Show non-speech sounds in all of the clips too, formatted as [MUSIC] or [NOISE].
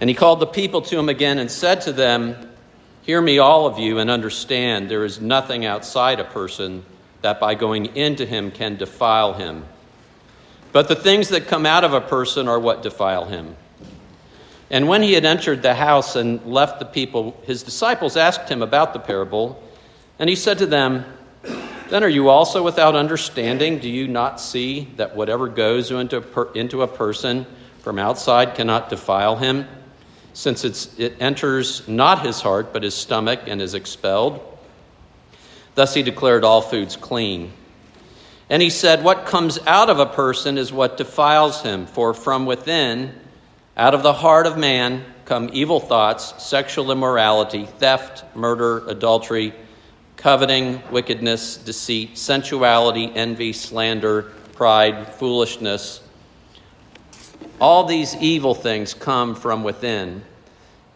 And he called the people to him again and said to them, Hear me, all of you, and understand there is nothing outside a person that by going into him can defile him. But the things that come out of a person are what defile him. And when he had entered the house and left the people, his disciples asked him about the parable. And he said to them, Then are you also without understanding? Do you not see that whatever goes into a, per- into a person from outside cannot defile him, since it enters not his heart, but his stomach, and is expelled? Thus he declared all foods clean. And he said, What comes out of a person is what defiles him, for from within, out of the heart of man come evil thoughts, sexual immorality, theft, murder, adultery, coveting, wickedness, deceit, sensuality, envy, slander, pride, foolishness. All these evil things come from within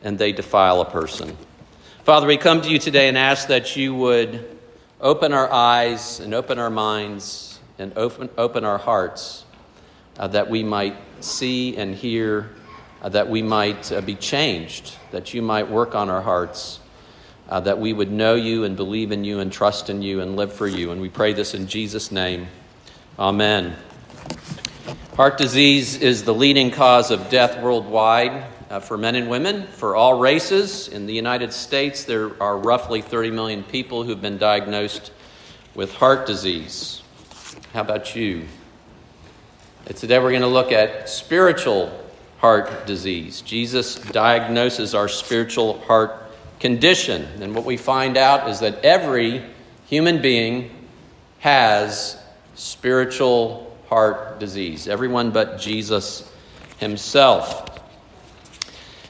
and they defile a person. Father, we come to you today and ask that you would open our eyes and open our minds and open, open our hearts uh, that we might see and hear uh, that we might uh, be changed, that you might work on our hearts, uh, that we would know you and believe in you and trust in you and live for you. And we pray this in Jesus' name. Amen. Heart disease is the leading cause of death worldwide uh, for men and women, for all races. In the United States, there are roughly 30 million people who've been diagnosed with heart disease. How about you? Today we're going to look at spiritual heart disease. Jesus diagnoses our spiritual heart condition. And what we find out is that every human being has spiritual heart disease, everyone but Jesus himself.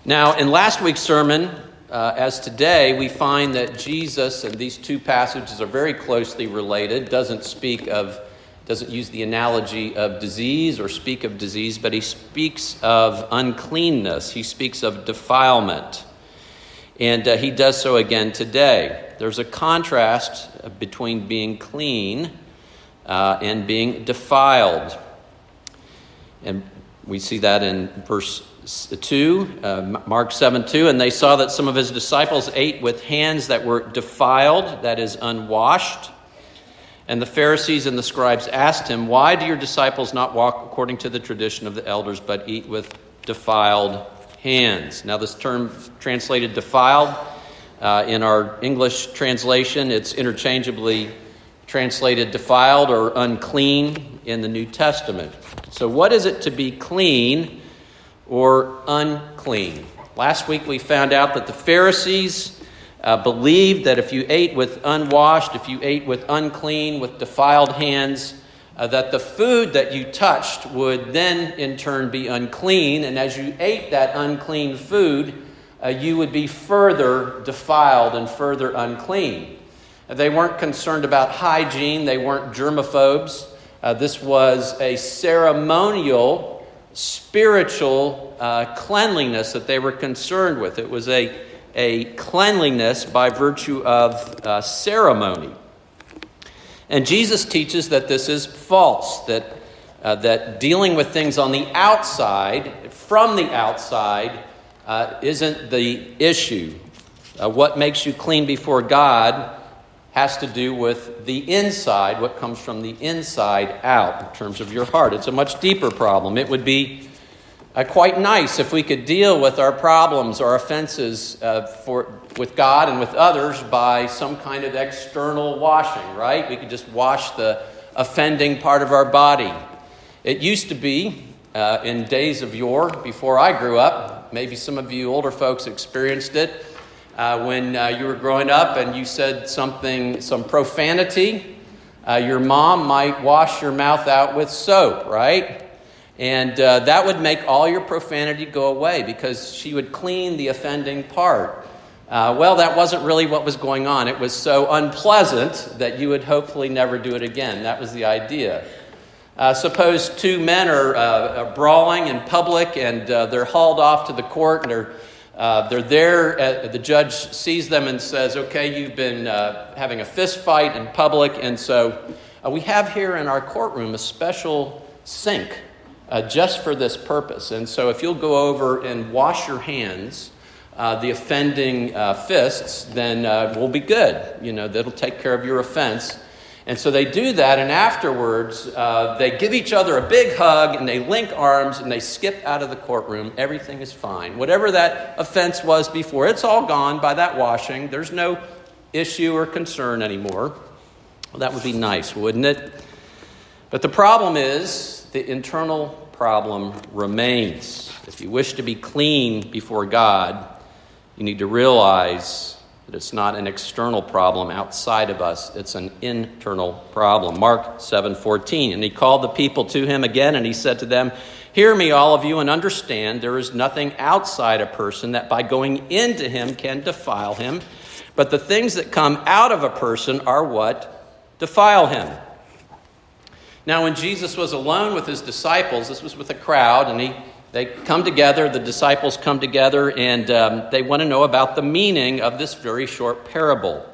Now, in last week's sermon, uh, as today, we find that Jesus, and these two passages are very closely related, doesn't speak of doesn't use the analogy of disease or speak of disease, but he speaks of uncleanness. He speaks of defilement. And uh, he does so again today. There's a contrast between being clean uh, and being defiled. And we see that in verse 2, uh, Mark 7 2. And they saw that some of his disciples ate with hands that were defiled, that is, unwashed. And the Pharisees and the scribes asked him, Why do your disciples not walk according to the tradition of the elders, but eat with defiled hands? Now, this term translated defiled uh, in our English translation, it's interchangeably translated defiled or unclean in the New Testament. So, what is it to be clean or unclean? Last week we found out that the Pharisees uh, believed that if you ate with unwashed, if you ate with unclean, with defiled hands, uh, that the food that you touched would then in turn be unclean. And as you ate that unclean food, uh, you would be further defiled and further unclean. They weren't concerned about hygiene, they weren't germaphobes. Uh, this was a ceremonial, spiritual uh, cleanliness that they were concerned with. It was a a cleanliness by virtue of uh, ceremony. And Jesus teaches that this is false, that, uh, that dealing with things on the outside, from the outside, uh, isn't the issue. Uh, what makes you clean before God has to do with the inside, what comes from the inside out in terms of your heart. It's a much deeper problem. It would be uh, quite nice if we could deal with our problems, our offenses uh, for, with God and with others by some kind of external washing, right? We could just wash the offending part of our body. It used to be uh, in days of yore, before I grew up, maybe some of you older folks experienced it uh, when uh, you were growing up and you said something, some profanity. Uh, your mom might wash your mouth out with soap, right? And uh, that would make all your profanity go away because she would clean the offending part. Uh, well, that wasn't really what was going on. It was so unpleasant that you would hopefully never do it again. That was the idea. Uh, suppose two men are uh, brawling in public and uh, they're hauled off to the court and they're, uh, they're there. the judge sees them and says, Okay, you've been having a fist fight in public. And so we have here in our courtroom a special sink uh, just for this purpose. And so if you'll go over and wash your hands, uh, the offending uh, fists, then uh, we'll be good. You know, that'll take care of your offense. And so they do that, and afterwards, uh, they give each other a big hug and they link arms and they skip out of the courtroom. Everything is fine. Whatever that offense was before, it's all gone by that washing. There's no issue or concern anymore. Well, that would be nice, wouldn't it? But the problem is the internal problem remains. If you wish to be clean before God, you need to realize that it's not an external problem outside of us, it's an internal problem. Mark 7:14, and he called the people to him again and he said to them, "Hear me all of you and understand there is nothing outside a person that by going into him can defile him, but the things that come out of a person are what defile him." Now when Jesus was alone with his disciples, this was with a crowd and he they come together, the disciples come together, and um, they want to know about the meaning of this very short parable.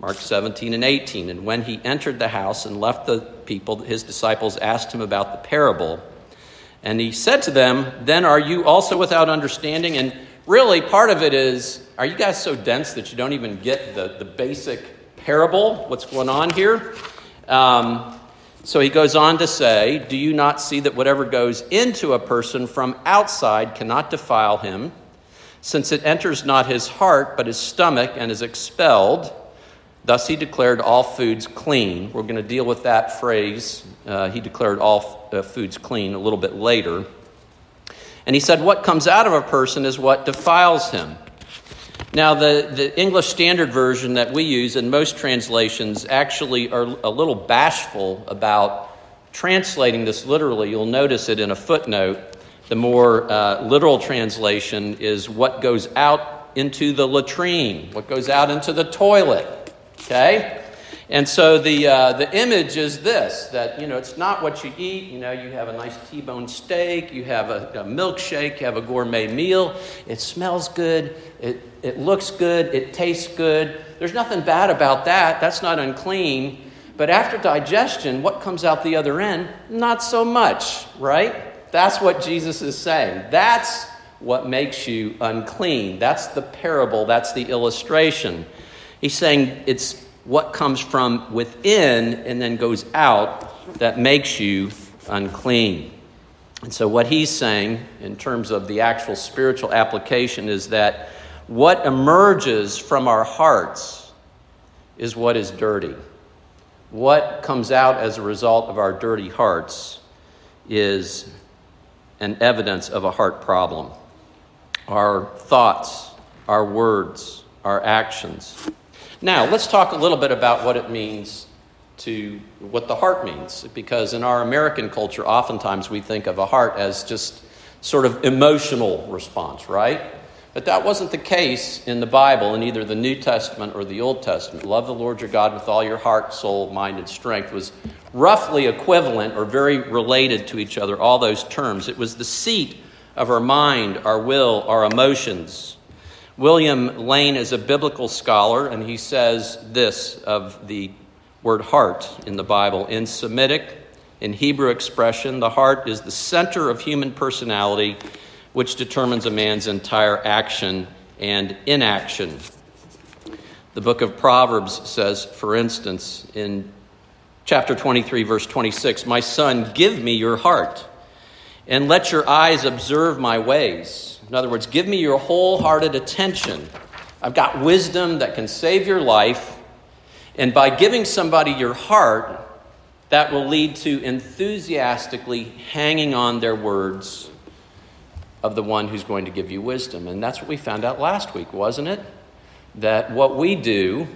Mark 17 and 18. And when he entered the house and left the people, his disciples asked him about the parable. And he said to them, Then are you also without understanding? And really, part of it is, are you guys so dense that you don't even get the, the basic parable? What's going on here? Um, so he goes on to say, Do you not see that whatever goes into a person from outside cannot defile him, since it enters not his heart, but his stomach, and is expelled? Thus he declared all foods clean. We're going to deal with that phrase. Uh, he declared all uh, foods clean a little bit later. And he said, What comes out of a person is what defiles him. Now, the, the English Standard Version that we use in most translations actually are a little bashful about translating this literally. You'll notice it in a footnote. The more uh, literal translation is what goes out into the latrine, what goes out into the toilet. Okay? And so the, uh, the image is this that, you know, it's not what you eat. You know, you have a nice T bone steak, you have a, a, milkshake, you have a gourmet meal. It smells good, it, it looks good, it tastes good. There's nothing bad about that. That's not unclean. But after digestion, what comes out the other end? Not so much, right? That's what Jesus is saying. That's what makes you unclean. That's the parable, that's the illustration. He's saying it's what comes from within and then goes out that makes you unclean. And so, what he's saying in terms of the actual spiritual application is that what emerges from our hearts is what is dirty. What comes out as a result of our dirty hearts is an evidence of a heart problem. Our thoughts, our words, our actions. Now, let's talk a little bit about what it means to what the heart means, because in our American culture, oftentimes we think of a heart as just sort of emotional response, right? But that wasn't the case in the Bible, in either the New Testament or the Old Testament. Love the Lord your God with all your heart, soul, mind, and strength was roughly equivalent or very related to each other, all those terms. It was the seat of our mind, our will, our emotions. William Lane is a biblical scholar, and he says this of the word heart in the Bible. In Semitic, in Hebrew expression, the heart is the center of human personality, which determines a man's entire action and inaction. The book of Proverbs says, for instance, in chapter 23, verse 26, My son, give me your heart, and let your eyes observe my ways. In other words, give me your wholehearted attention. I've got wisdom that can save your life. And by giving somebody your heart, that will lead to enthusiastically hanging on their words of the one who's going to give you wisdom. And that's what we found out last week, wasn't it? That what we do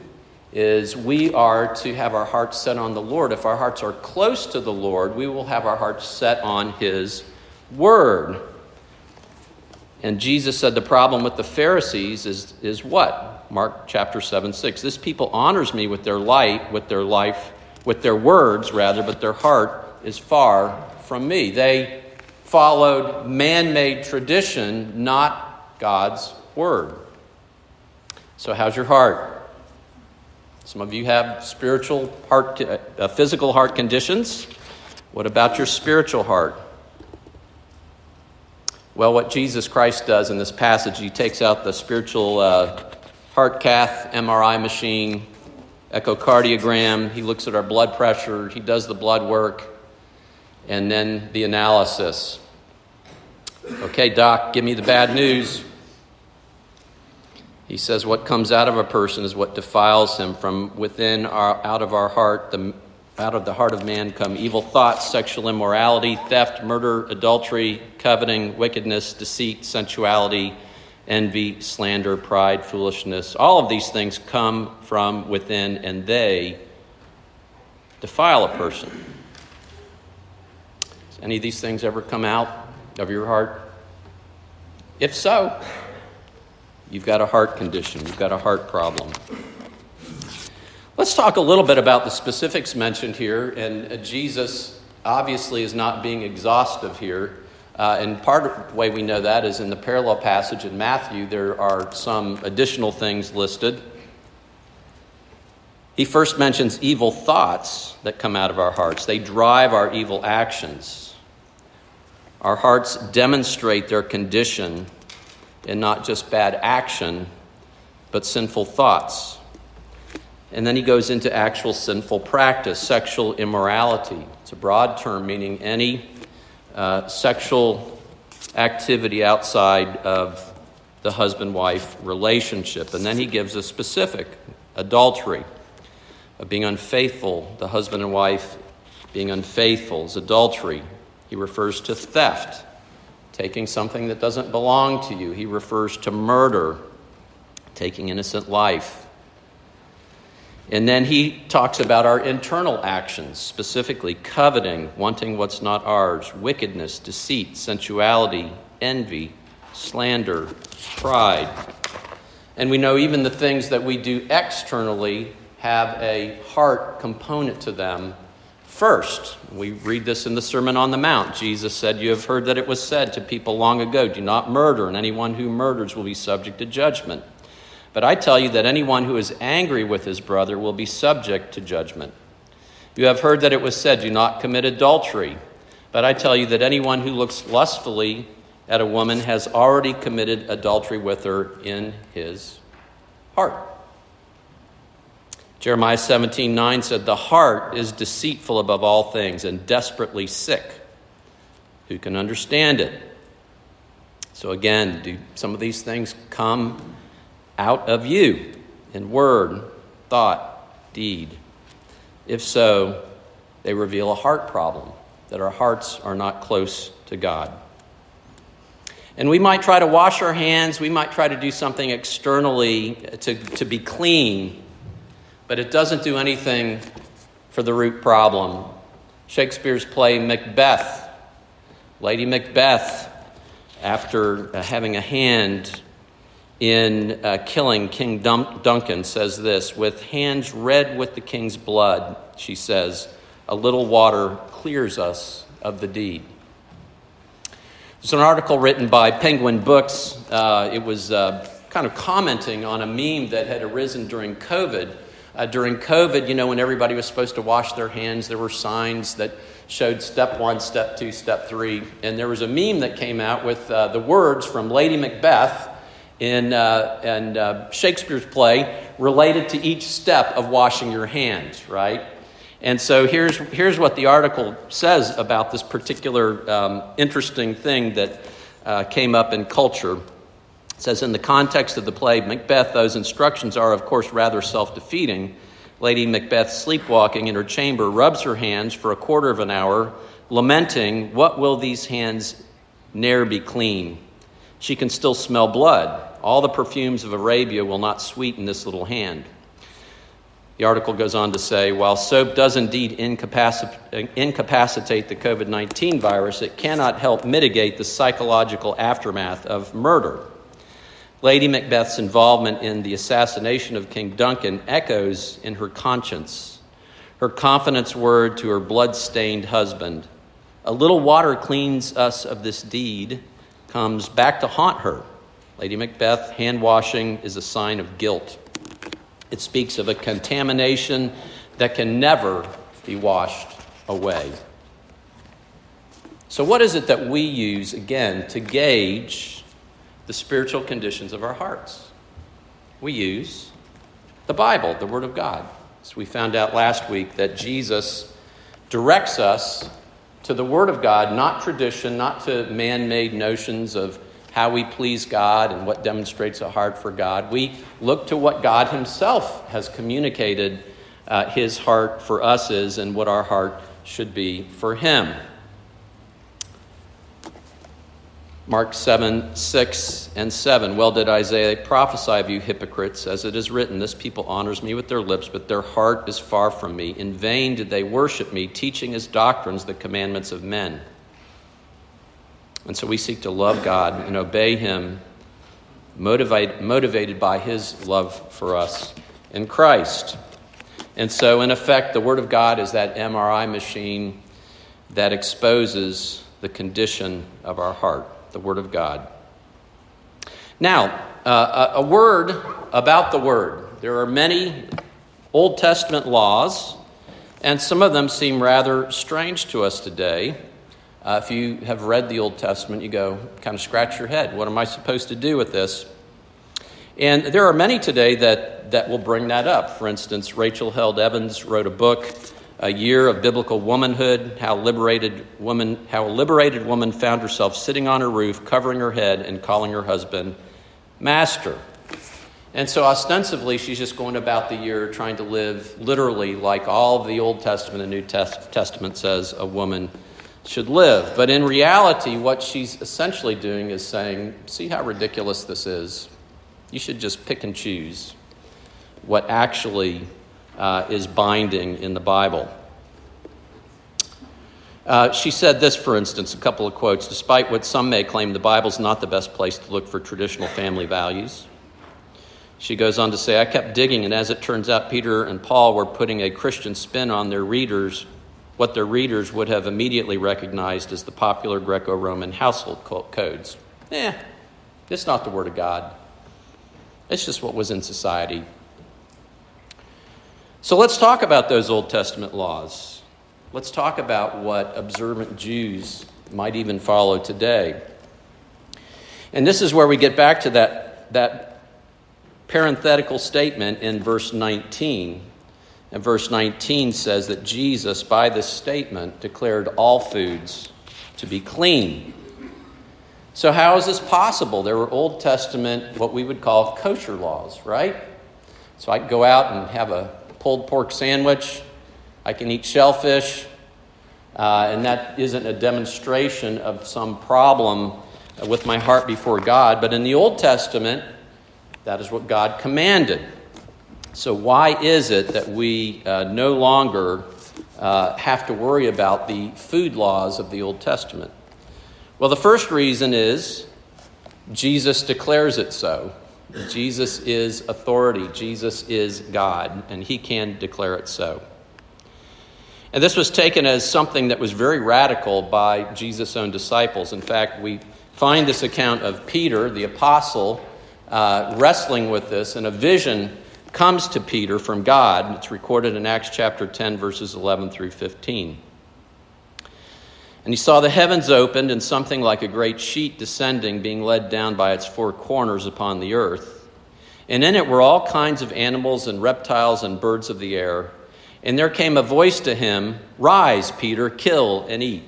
is we are to have our hearts set on the Lord. If our hearts are close to the Lord, we will have our hearts set on His Word. And Jesus said the problem with the Pharisees is, is what? Mark chapter 7, 6. This people honors me with their light, with their life, with their words, rather, but their heart is far from me. They followed man made tradition, not God's word. So, how's your heart? Some of you have spiritual heart, uh, physical heart conditions. What about your spiritual heart? Well, what Jesus Christ does in this passage, he takes out the spiritual uh, heart cath, MRI machine, echocardiogram, he looks at our blood pressure, he does the blood work, and then the analysis. Okay, doc, give me the bad news. He says, What comes out of a person is what defiles him. From within our, out of our heart, the, out of the heart of man come evil thoughts, sexual immorality, theft, murder, adultery, coveting, wickedness, deceit, sensuality, envy, slander, pride, foolishness. All of these things come from within and they defile a person. Does any of these things ever come out of your heart? If so, You've got a heart condition, you've got a heart problem. Let's talk a little bit about the specifics mentioned here. And uh, Jesus obviously is not being exhaustive here. Uh, and part of the way we know that is in the parallel passage in Matthew, there are some additional things listed. He first mentions evil thoughts that come out of our hearts, they drive our evil actions. Our hearts demonstrate their condition in not just bad action, but sinful thoughts. And then he goes into actual sinful practice, sexual immorality. It's a broad term meaning any uh, sexual activity outside of the husband wife relationship. And then he gives a specific adultery, of being unfaithful, the husband and wife being unfaithful is adultery. He refers to theft taking something that doesn't belong to you. He refers to murder, taking innocent life. And then he talks about our internal actions, specifically coveting, wanting what's not ours, wickedness, deceit, sensuality, envy, slander, pride. And we know even the things that we do externally have a heart component to them First, we read this in the Sermon on the Mount. Jesus said, You have heard that it was said to people long ago, Do not murder, and anyone who murders will be subject to judgment. But I tell you that anyone who is angry with his brother will be subject to judgment. You have heard that it was said, Do not commit adultery. But I tell you that anyone who looks lustfully at a woman has already committed adultery with her in his heart. Jeremiah 17 9 said, The heart is deceitful above all things and desperately sick. Who can understand it? So, again, do some of these things come out of you in word, thought, deed? If so, they reveal a heart problem, that our hearts are not close to God. And we might try to wash our hands, we might try to do something externally to, to be clean but it doesn't do anything for the root problem. Shakespeare's play Macbeth, Lady Macbeth, after having a hand in uh, killing King Dun- Duncan, says this With hands red with the king's blood, she says, a little water clears us of the deed. There's an article written by Penguin Books. Uh, it was uh, kind of commenting on a meme that had arisen during COVID uh, during COVID, you know, when everybody was supposed to wash their hands, there were signs that showed step one, step two, step three. And there was a meme that came out with uh, the words from Lady Macbeth in, uh, in uh, Shakespeare's play related to each step of washing your hands, right? And so here's, here's what the article says about this particular um, interesting thing that uh, came up in culture It says, in the context of the play Macbeth, those instructions are, of course, rather self defeating. Lady Macbeth, sleepwalking in her chamber, rubs her hands for a quarter of an hour, lamenting, What will these hands ne'er be clean? She can still smell blood. All the perfumes of Arabia will not sweeten this little hand. The article goes on to say while soap does indeed incapacitate, the COVID 19 virus, it cannot help mitigate the psychological aftermath of murder. Lady Macbeth's involvement in the assassination of King Duncan echoes in her conscience. Her confidence word to her blood-stained husband, a little water cleans us of this deed, comes back to haunt her. Lady Macbeth, hand washing is a sign of guilt. It speaks of a contamination that can never be washed away. So, what is it that we use, again, to gauge the spiritual conditions of our hearts? We use the Bible, the Word of God. So, we found out last week that Jesus directs us to the Word of God, not tradition, not to man made notions of how we please God and what demonstrates a heart for God. We look to what God Himself has communicated uh, His heart for us is and what our heart should be for Him. Mark 7, 6 and 7. Well did Isaiah prophesy of you hypocrites, as it is written, This people honors me with their lips, but their heart is far from me. In vain did they worship me, teaching as doctrines the commandments of men. And so we seek to love God and obey Him, motivate, motivated by His love for us in Christ. And so, in effect, the Word of God is that MRI machine that exposes the condition of our heart the Word of God. Now, uh, a word about the Word. There are many Old Testament laws, and some of them seem rather strange to us today. Uh, if you have read the Old Testament, you go kind of scratch your head. What am I supposed to do with this? And there are many today that, that will bring that up. For instance, Rachel Held Evans wrote a book a year of biblical womanhood, how liberated woman, how a liberated woman found herself sitting on her roof, covering her head, and calling her husband master. And so, ostensibly, she's just going about the year trying to live literally like all of the Old Testament and New Testament says a woman should live. But in reality, what she's essentially doing is saying, See how ridiculous this is? You should just pick and choose what actually uh, is binding in the Bible. Uh, she said this, for instance, a couple of quotes. Despite what some may claim, the Bible's not the best place to look for traditional family values. She goes on to say, I kept digging, and as it turns out, Peter and Paul were putting a Christian spin on their readers, what their readers would have immediately recognized as the popular Greco Roman household codes. Eh, it's not the Word of God. It's just what was in society so let's talk about those Old Testament laws. Let's talk about what observant Jews might even follow today. And this is where we get back to that, that parenthetical statement in verse 19. And verse 19 says that Jesus, by this statement, declared all foods to be clean. So, how is this possible? There were Old Testament, what we would call kosher laws, right? So I go out and have a pulled pork sandwich. I can eat shellfish. Uh, and that isn't a demonstration of some problem with my heart before God. But in the Old Testament, that is what God commanded. So, why is it that we uh, no longer uh, have to worry about the food laws of the Old Testament? Well, the first reason is Jesus declares it so. Jesus is authority, Jesus is God, and he can declare it so. And this was taken as something that was very radical by Jesus' own disciples. In fact, we find this account of Peter, the apostle, uh, wrestling with this, and a vision comes to Peter from God. It's recorded in Acts chapter 10, verses 11 through 15. And he saw the heavens opened and something like a great sheet descending, being led down by its four corners upon the earth. And in it were all kinds of animals and reptiles and birds of the air. And there came a voice to him Rise, Peter, kill and eat.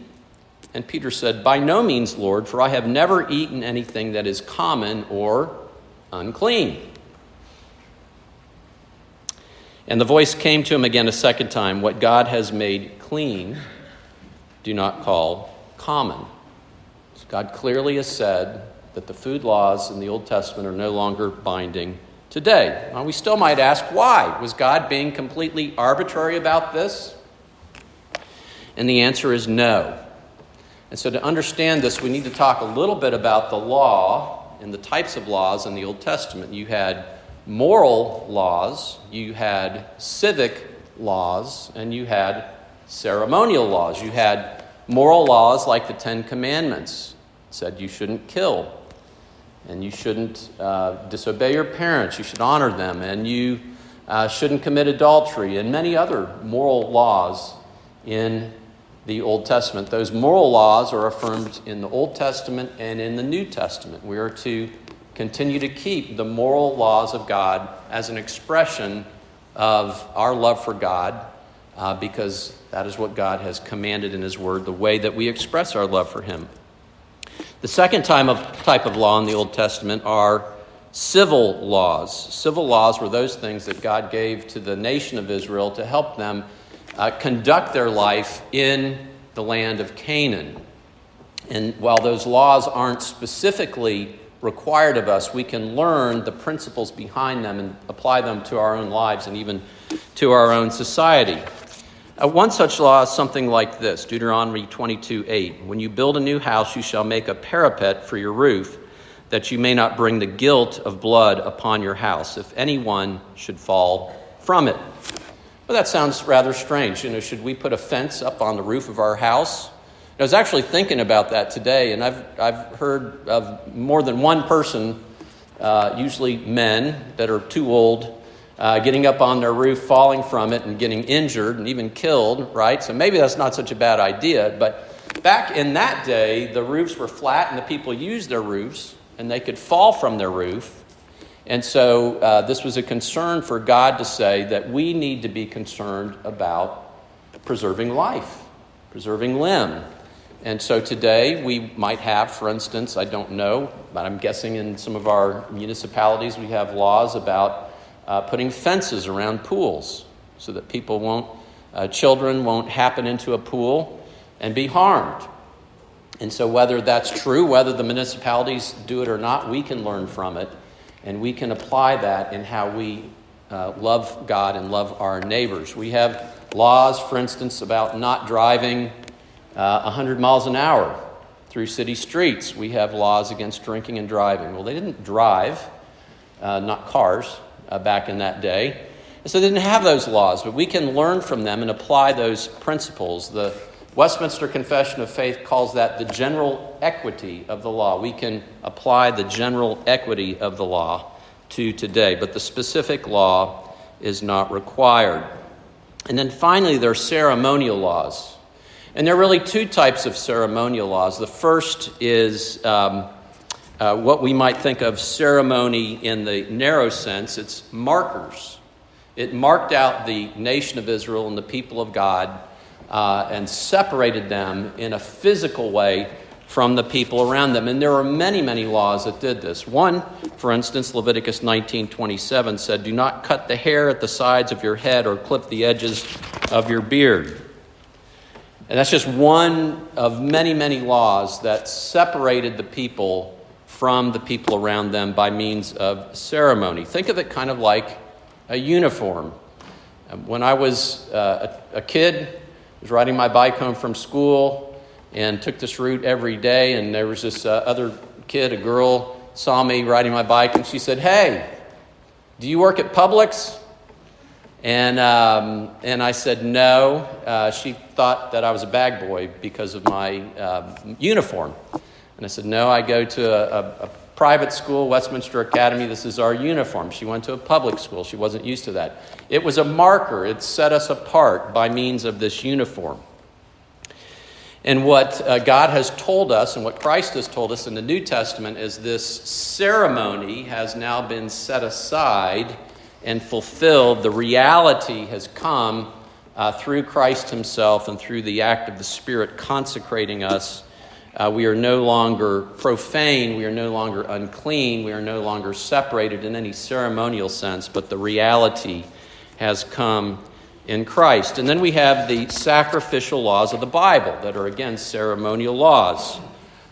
And Peter said, By no means, Lord, for I have never eaten anything that is common or unclean. And the voice came to him again a second time What God has made clean do not call common. God clearly has said that the food laws in the Old Testament are no longer binding today. Now, we still might ask why? Was God being completely arbitrary about this? And the answer is no. And so, to understand this, we need to talk a little bit about the law and the types of laws in the Old Testament. You had moral laws, you had civic laws, and you had ceremonial laws. You had moral laws like the Ten Commandments, it said you shouldn't kill, and you shouldn't uh, disobey your parents, you should honor them, and you uh, shouldn't commit adultery, and many other moral laws in the Old Testament. Those moral laws are affirmed in the Old Testament and in the New Testament. We are to continue to keep the moral laws of God as an expression of our love for God, uh, because that is what God has commanded in His Word, the way that we express our love for Him. The second type of, type of law in the Old Testament are civil laws. Civil laws were those things that God gave to the nation of Israel to help them uh, conduct their life in the land of Canaan. And while those laws aren't specifically required of us, we can learn the principles behind them and apply them to our own lives and even to our own society. Uh, one such law is something like this Deuteronomy 22 8. When you build a new house, you shall make a parapet for your roof, that you may not bring the guilt of blood upon your house, if anyone should fall from it. Well, that sounds rather strange. You know, should we put a fence up on the roof of our house? I was actually thinking about that today, and I've, I've heard of more than one person, uh, usually men that are too old, uh, getting up on their roof, falling from it, and getting injured and even killed, right? So maybe that's not such a bad idea. But back in that day, the roofs were flat and the people used their roofs, and they could fall from their roof. And so uh, this was a concern for God to say that we need to be concerned about preserving life, preserving limb. And so today we might have, for instance, I don't know, but I'm guessing in some of our municipalities we have laws about uh, putting fences around pools so that people won't, uh, children won't happen into a pool and be harmed. And so, whether that's true, whether the municipalities do it or not, we can learn from it and we can apply that in how we uh, love God and love our neighbors. We have laws, for instance, about not driving uh, 100 miles an hour through city streets. We have laws against drinking and driving. Well, they didn't drive, uh, not cars uh, back in that day. And so they didn't have those laws, but we can learn from them and apply those principles. The Westminster Confession of Faith calls that the general equity of the law. We can apply the general equity of the law to today, but the specific law is not required. And then finally, there are ceremonial laws. And there are really two types of ceremonial laws. The first is um, uh, what we might think of ceremony in the narrow sense, it's markers. It marked out the nation of Israel and the people of God uh, and separated them in a physical way from the people around them. And there are many, many laws that did this. One, for instance, Leviticus 19:27 said, "Do not cut the hair at the sides of your head or clip the edges of your beard." And that's just one of many, many laws that separated the people from the people around them by means of ceremony. Think of it kind of like a uniform. When I was uh, a, a kid, I was riding my bike home from school and took this route every day, and there was this uh, other kid, a girl, saw me riding my bike, and she said, Hey, do you work at Publix? And, um, and I said no. Uh, she thought that I was a bag boy because of my uh, uniform. And I said, No, I go to a, a, a, private school, Westminster Academy. This is our uniform. She went to a public school. She wasn't used to that. It was a marker, it set us apart by means of this uniform. And what uh, God has told us and what Christ has told us in the New Testament is this ceremony has now been set aside and fulfilled. The reality has come uh, through Christ Himself and through the act of the Spirit consecrating us uh, we are no longer profane. We are no longer unclean. We are no longer separated in any ceremonial sense, but the reality has come in Christ. And then we have the sacrificial laws of the Bible that are, again, ceremonial laws.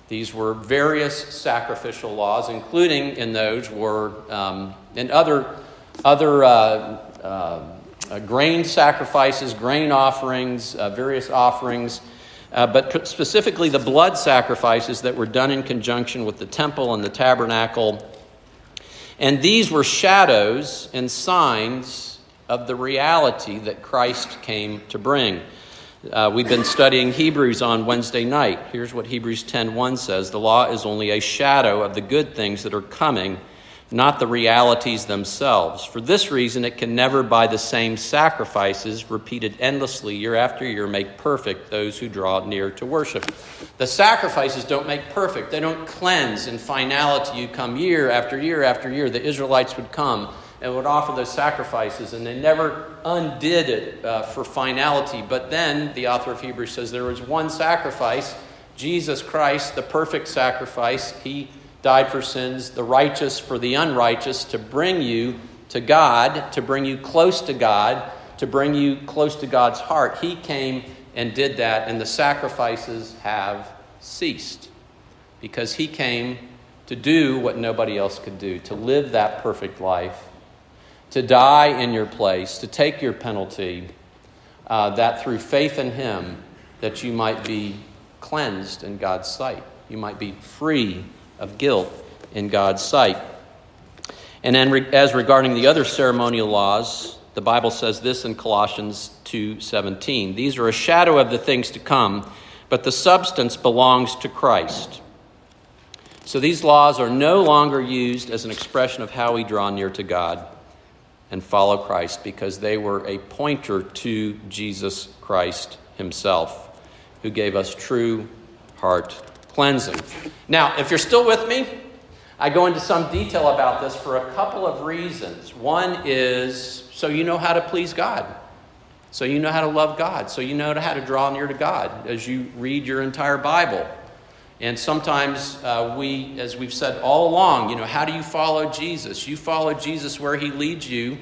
These were various sacrificial laws, including in those were um, and other other uh, uh, uh grain sacrifices, grain offerings, uh, various offerings uh, but specifically the blood sacrifices that were done in conjunction with the temple and the tabernacle. And these were shadows and signs of the reality that Christ came to bring. Uh, we've been studying Hebrews on Wednesday night. Here's what Hebrews 10:1 says: "The law is only a shadow of the good things that are coming, not the realities themselves. For this reason, it can never, by the same sacrifices repeated endlessly year after year, make perfect those who draw near to worship. The sacrifices don't make perfect, they don't cleanse in finality. You come year after year after year. The Israelites would come and would offer those sacrifices, and they never undid it uh, for finality. But then the author of Hebrews says there was one sacrifice, Jesus Christ, the perfect sacrifice. He died for sins, the righteous for the unrighteous, to bring you to God, to bring you close to God, to bring you close to God's heart. He came and did that, and the sacrifices have ceased because He came to do what nobody else could do, to live that perfect life, to die in your place, to take your penalty, uh, that through faith in Him, that you might be cleansed in God's sight. You might be free of guilt in God's sight. And then, as regarding the other ceremonial laws, the Bible says this in Colossians 2:17. These are a shadow of the things to come, but the substance belongs to Christ. So these laws are no longer used as an expression of how we draw near to God and follow Christ because they were a pointer to Jesus Christ himself, who gave us true heart cleansing. Now, if you're still with me, I go into some detail about this for a couple of reasons. One is so you know how to please God. So you know how to love God. So you know how to draw near to God as you read your entire Bible. And sometimes uh, we, as we've said all along, you know, how do you follow Jesus? You follow Jesus where he leads you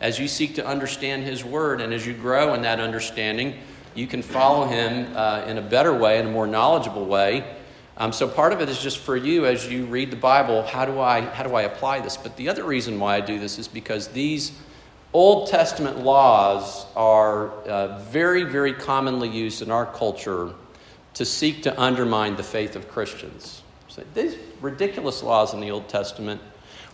as you seek to understand his word. And as you grow in that understanding, you can follow him uh, in a better way, in a more knowledgeable way, um, so part of it is just for you as you read the Bible, how do I how do I apply this? But the other reason why I do this is because these Old Testament laws are uh, very very commonly used in our culture to seek to undermine the faith of Christians. So these ridiculous laws in the Old Testament.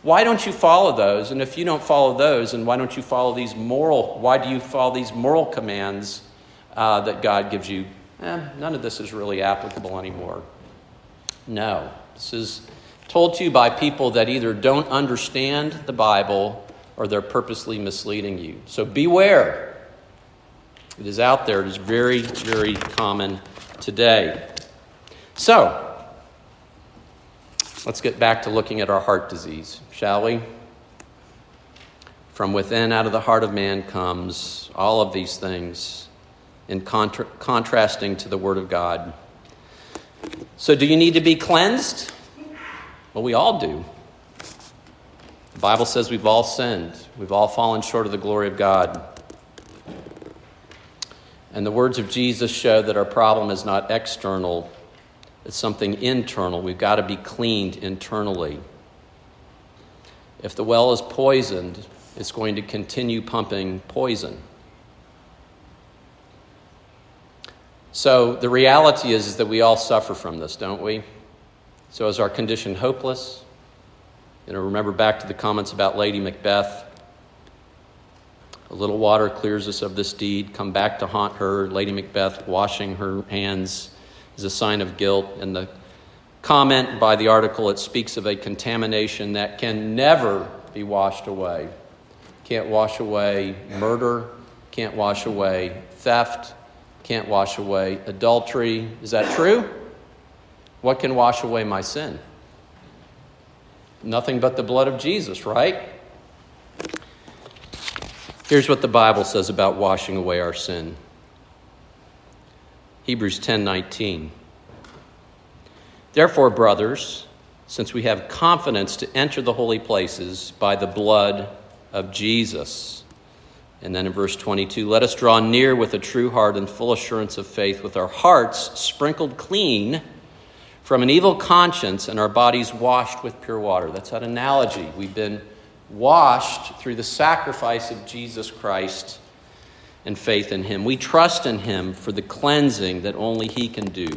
Why don't you follow those? And if you don't follow those, and why don't you follow these moral? Why do you follow these moral commands uh, that God gives you? Eh, none of this is really applicable anymore. No. This is told to you by people that either don't understand the Bible or they're purposely misleading you. So beware. It is out there. It is very, very common today. So, let's get back to looking at our heart disease, shall we? From within, out of the heart of man, comes all of these things in contra- contrasting to the Word of God. So, do you need to be cleansed? Well, we all do. The Bible says we've all sinned, we've all fallen short of the glory of God. And the words of Jesus show that our problem is not external, it's something internal. We've got to be cleaned internally. If the well is poisoned, it's going to continue pumping poison. So the reality is, is that we all suffer from this, don't we? So is our condition hopeless? You know, remember back to the comments about Lady Macbeth. A little water clears us of this deed. Come back to haunt her. Lady Macbeth washing her hands is a sign of guilt. And the comment by the article, it speaks of a contamination that can never be washed away. Can't wash away murder, can't wash away theft, can't wash away adultery. Is that true? What can wash away my sin? Nothing but the blood of Jesus, right? Here's what the Bible says about washing away our sin. Hebrews 10:19. Therefore, brothers, since we have confidence to enter the holy places by the blood of Jesus, and then in verse 22, let us draw near with a true heart and full assurance of faith, with our hearts sprinkled clean from an evil conscience and our bodies washed with pure water. That's that analogy. We've been washed through the sacrifice of Jesus Christ and faith in Him. We trust in Him for the cleansing that only He can do.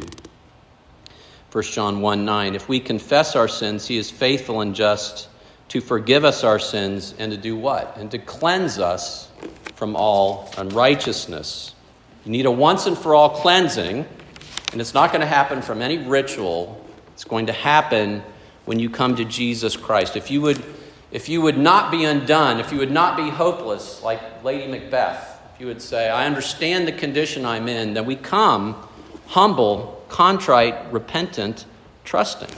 1 John 1 9. If we confess our sins, He is faithful and just to forgive us our sins and to do what? And to cleanse us from all unrighteousness. You need a once and for all cleansing, and it's not going to happen from any ritual. It's going to happen when you come to Jesus Christ. If you would if you would not be undone, if you would not be hopeless like Lady Macbeth, if you would say, I understand the condition I'm in, then we come humble, contrite, repentant, trusting.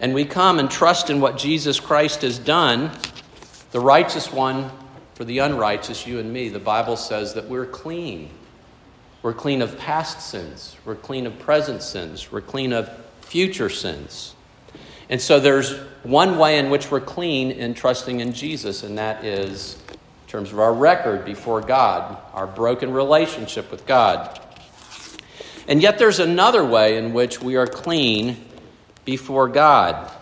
And we come and trust in what Jesus Christ has done, the righteous one for the unrighteous, you and me. The Bible says that we're clean. We're clean of past sins, we're clean of present sins, we're clean of future sins. And so there's one way in which we're clean in trusting in Jesus, and that is in terms of our record before God, our broken relationship with God. And yet there's another way in which we are clean before God.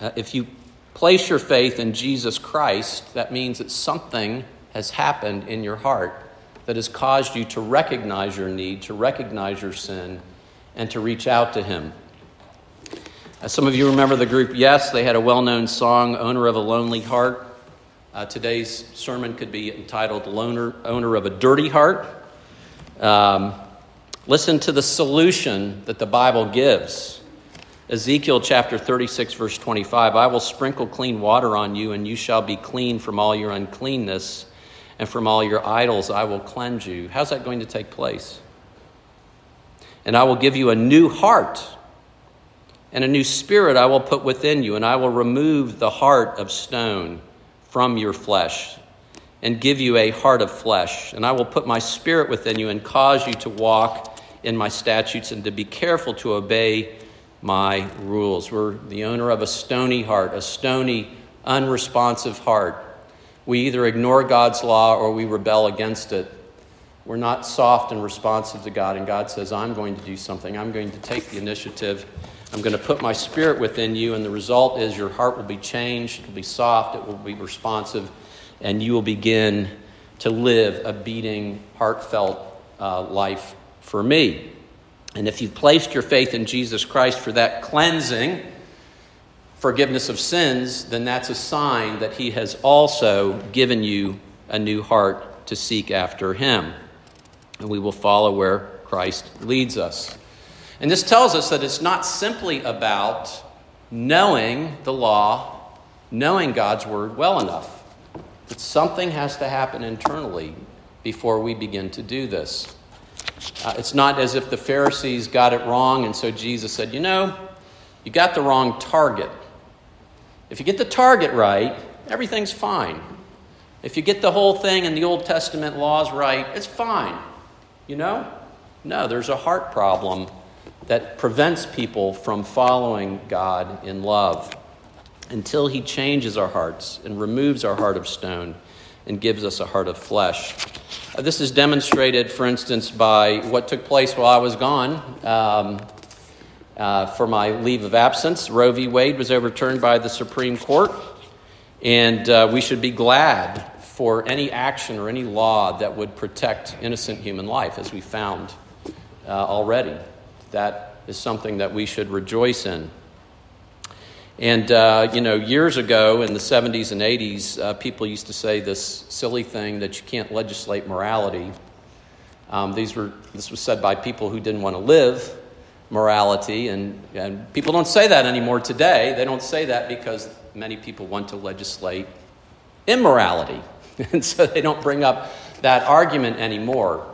Uh, if you place your faith in Jesus Christ, that means that something has happened in your heart that has caused you to recognize your need, to recognize your sin, and to reach out to Him. Uh, some of you remember the group Yes, they had a well known song, Owner of a Lonely Heart. Uh, today's sermon could be entitled Loner, Owner of a Dirty Heart. Um, listen to the solution that the Bible gives. Ezekiel chapter 36, verse 25 I will sprinkle clean water on you, and you shall be clean from all your uncleanness, and from all your idols I will cleanse you. How's that going to take place? And I will give you a new heart and a new spirit I will put within you, and I will remove the heart of stone from your flesh and give you a heart of flesh. And I will put my spirit within you and cause you to walk in my statutes and to be careful to obey my rules. We're the owner of a stony heart, a stony, unresponsive heart. We either ignore God's law or we rebel against it. We're not soft and responsive to God, and God says, I'm going to do something. I'm going to take the initiative I'm going to put my spirit within you, and the result is your heart will be changed, it will be soft, it will be responsive, and you will begin to live a beating, heartfelt uh, life for me. And if you've placed your faith in Jesus Christ for that cleansing, forgiveness of sins, then that's a sign that He has also given you a new heart to seek after Him. And we will follow where Christ leads us. And this tells us that it's not simply about knowing the law, knowing God's word well enough. That something has to happen internally before we begin to do this. Uh, it's not as if the Pharisees got it wrong, and so Jesus said, You know, you got the wrong target. If you get the target right, everything's fine. If you get the whole thing and the Old Testament laws right, it's fine. You know? No, there's a heart problem that prevents people from following God in love until He changes our hearts and removes our heart of stone and gives us a heart of flesh. Uh, this is demonstrated, for instance, by what took place while I was gone. Um, uh, for my leave of absence, Roe v. Wade was overturned by the Supreme Court, and uh, we should be glad for any action or any law that would protect innocent human life, as we found uh, already that is something that we should rejoice in. And, uh, you know, years ago in the 70s and 80s, uh, people used to say this silly thing that you can't legislate morality. Um, these were, this was said by people who didn't want to live morality, and, and people don't say that anymore today. They don't say that because many people want to legislate immorality. [LAUGHS] And so they don't bring up that argument anymore.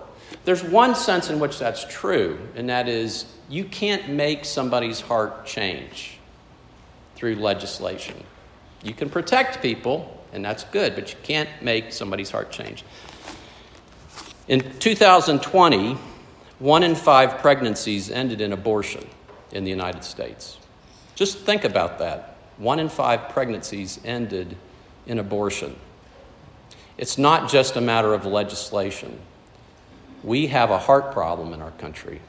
There's one sense in which that's true, and that is you can't make somebody's heart change through legislation. You can protect people, and that's good, but you can't make somebody's heart change. In 2020, one in five pregnancies ended in abortion in the United States. Just think about that. One in five pregnancies ended in abortion. It's not just a matter of legislation we have a heart problem in our country.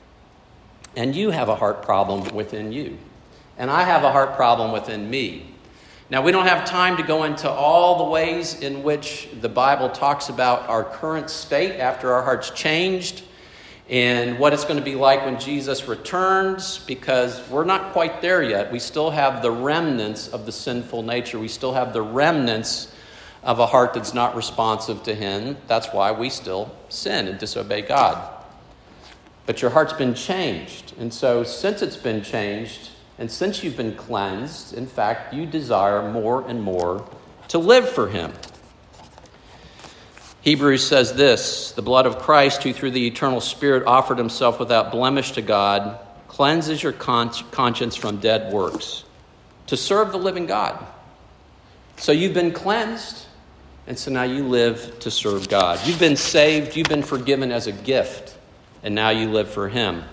And you have a heart problem within you. And I have a heart problem within me. Now, we don't have time to go into all the ways in which the Bible talks about our current state after our hearts changed and what it's going to be like when Jesus returns because we're not quite there yet. We still have the remnants of the sinful nature, we still have the remnants of a heart that's not responsive to Him. That's why we still sin and disobey God. But your heart's been changed. And so, since it's been changed, And since you've been cleansed, in fact, you desire more and more to live for him. Hebrews says this The blood of Christ, who through the eternal Spirit offered himself without blemish to God, cleanses your con- conscience from dead works to serve the living God. So you've been cleansed, and so now you live to serve God. You've been saved, you've been forgiven as a gift, and now you live for Him.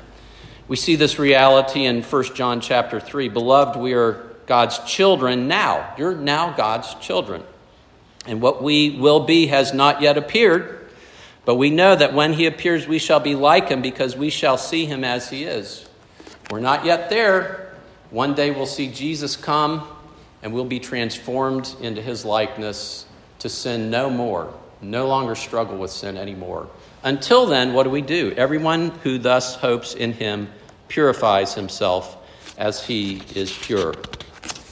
We see this reality in 1 John chapter 3. Beloved, we are God's children now. You're now God's children. And what we will be has not yet appeared, but we know that when he appears, we shall be like him because we shall see him as he is. We're not yet there. One day we'll see Jesus come and we'll be transformed into his likeness to sin no more, no longer struggle with sin anymore. Until then, what do we do? Everyone who thus hopes in him purifies himself as he is pure.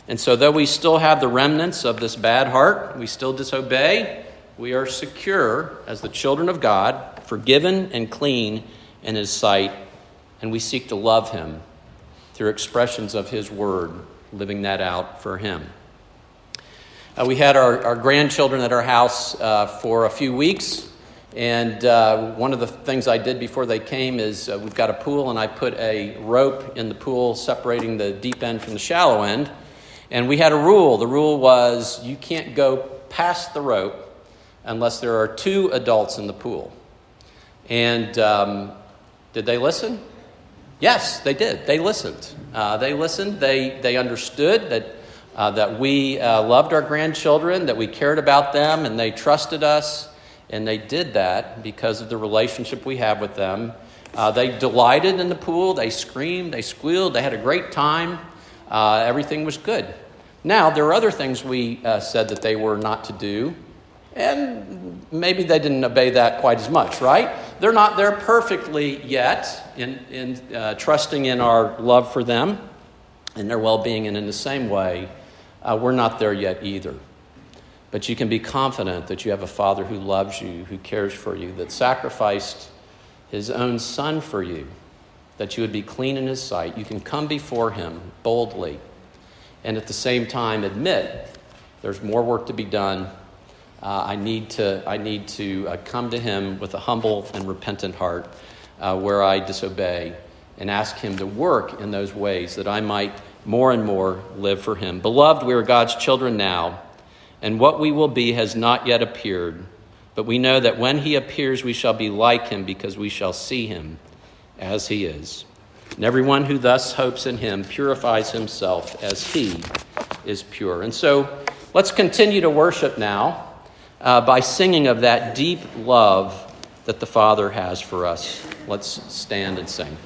And so, though we still have the remnants of this bad heart, we still disobey, we are secure as the children of God, forgiven and clean in his sight, and we seek to love him through expressions of his word, living that out for him. Uh, we had our, our grandchildren at our house uh, for a few weeks. And uh, one of the things I did before they came is uh, we've got a pool, and I put a rope in the pool separating the deep end from the shallow end. And we had a rule. The rule was you can't go past the rope unless there are two adults in the pool. And um, did they listen? Yes, they did. They listened. Uh, they listened. They, they understood that, uh, that we uh, loved our grandchildren, that we cared about them, and they trusted us. And they did that because of the relationship we have with them. Uh, they delighted in the pool. They screamed. They squealed. They had a great time. Uh, everything was good. Now, there are other things we uh, said that they were not to do. And maybe they didn't obey that quite as much, right? They're not there perfectly yet in, in uh, trusting in our love for them and their well being. And in the same way, uh, we're not there yet either. But you can be confident that you have a Father who loves you, who cares for you, that sacrificed his own Son for you, that you would be clean in his sight. You can come before him boldly and at the same time admit there's more work to be done uh, I need to, I need to uh, come to Him with a humble and repentant heart uh, where I disobey and ask Him to work in those ways that I might more and more live for Him. Beloved, we are God's children now, and what we will be has not yet appeared. But we know that when He appears, we shall be like Him because we shall see Him as He is. And everyone who thus hopes in Him purifies himself as He is pure. And so let's continue to worship now uh, by singing of that deep love that the Father has for us. Let's stand and sing.